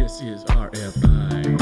This is RFI.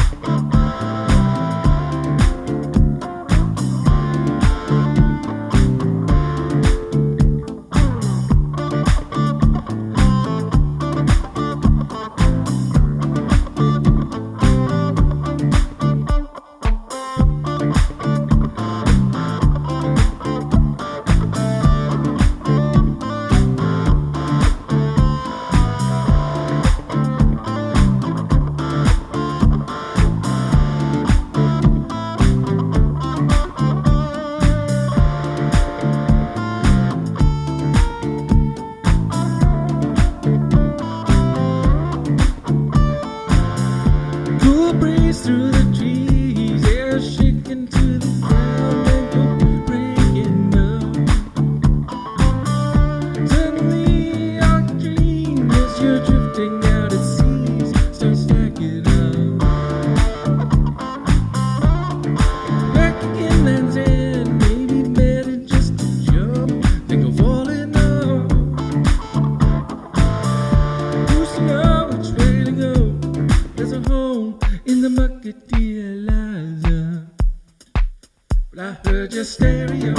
I heard your stereo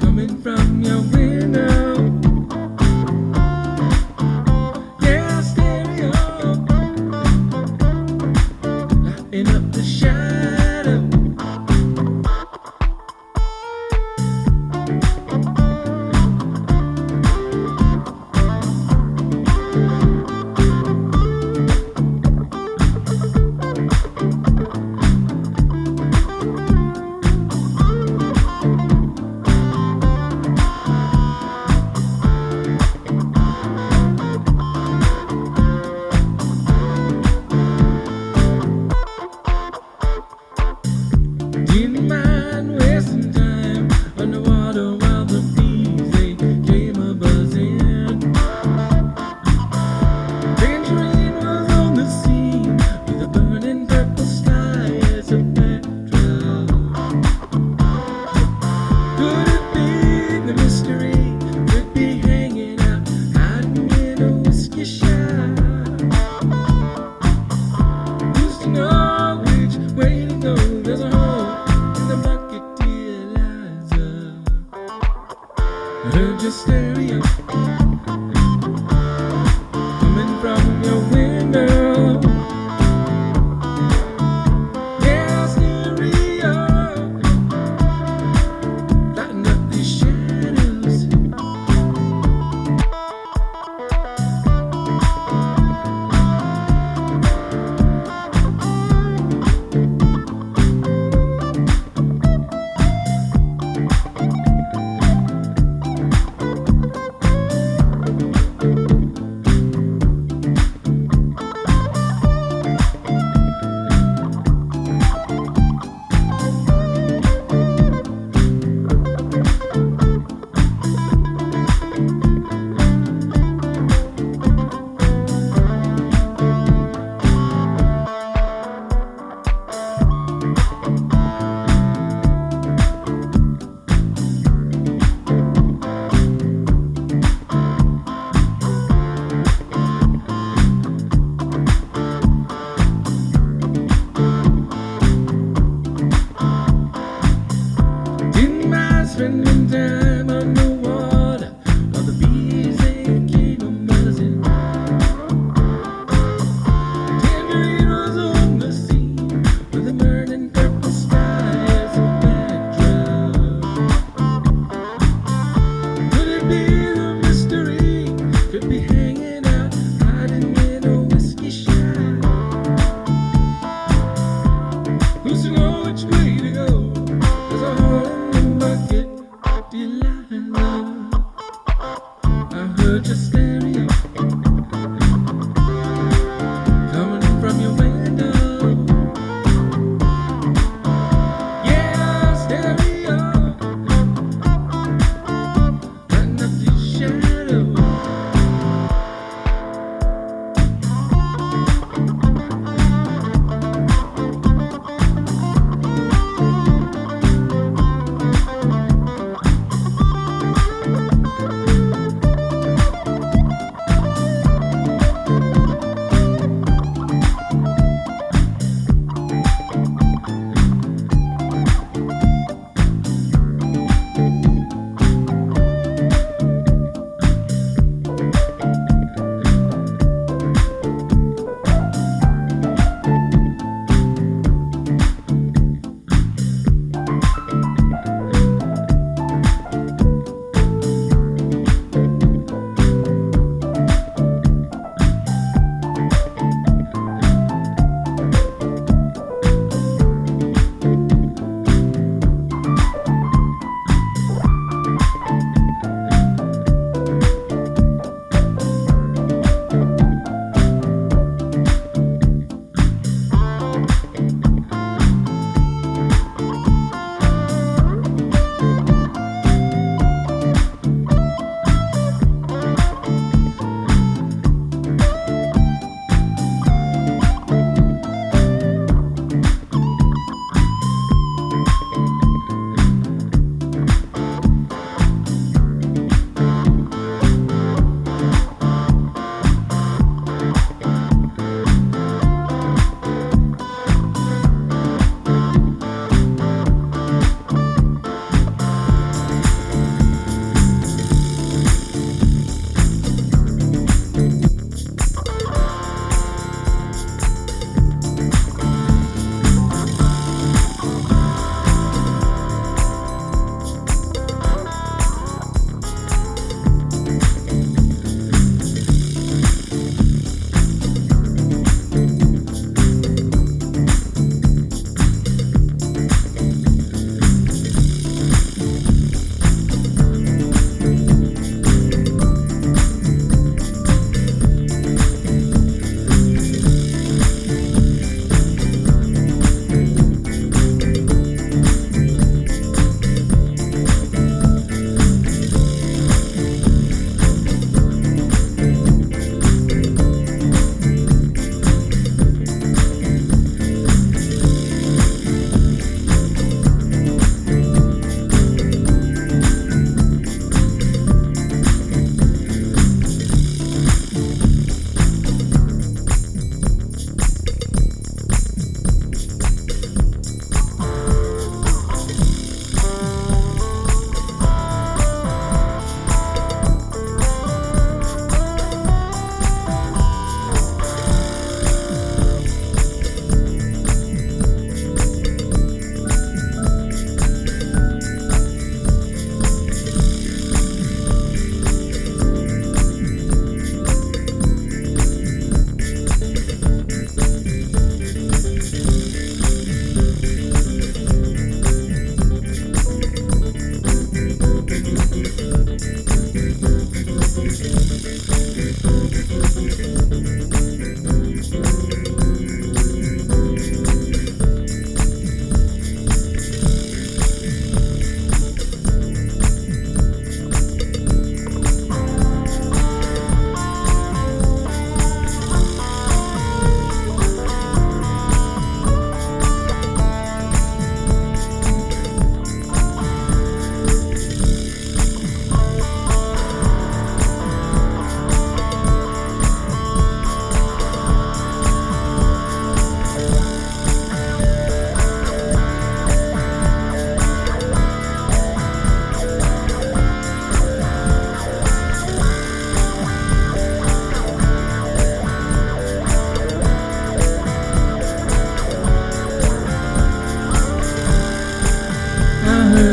coming from your window. you.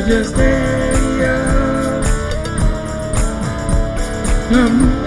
just stay Um.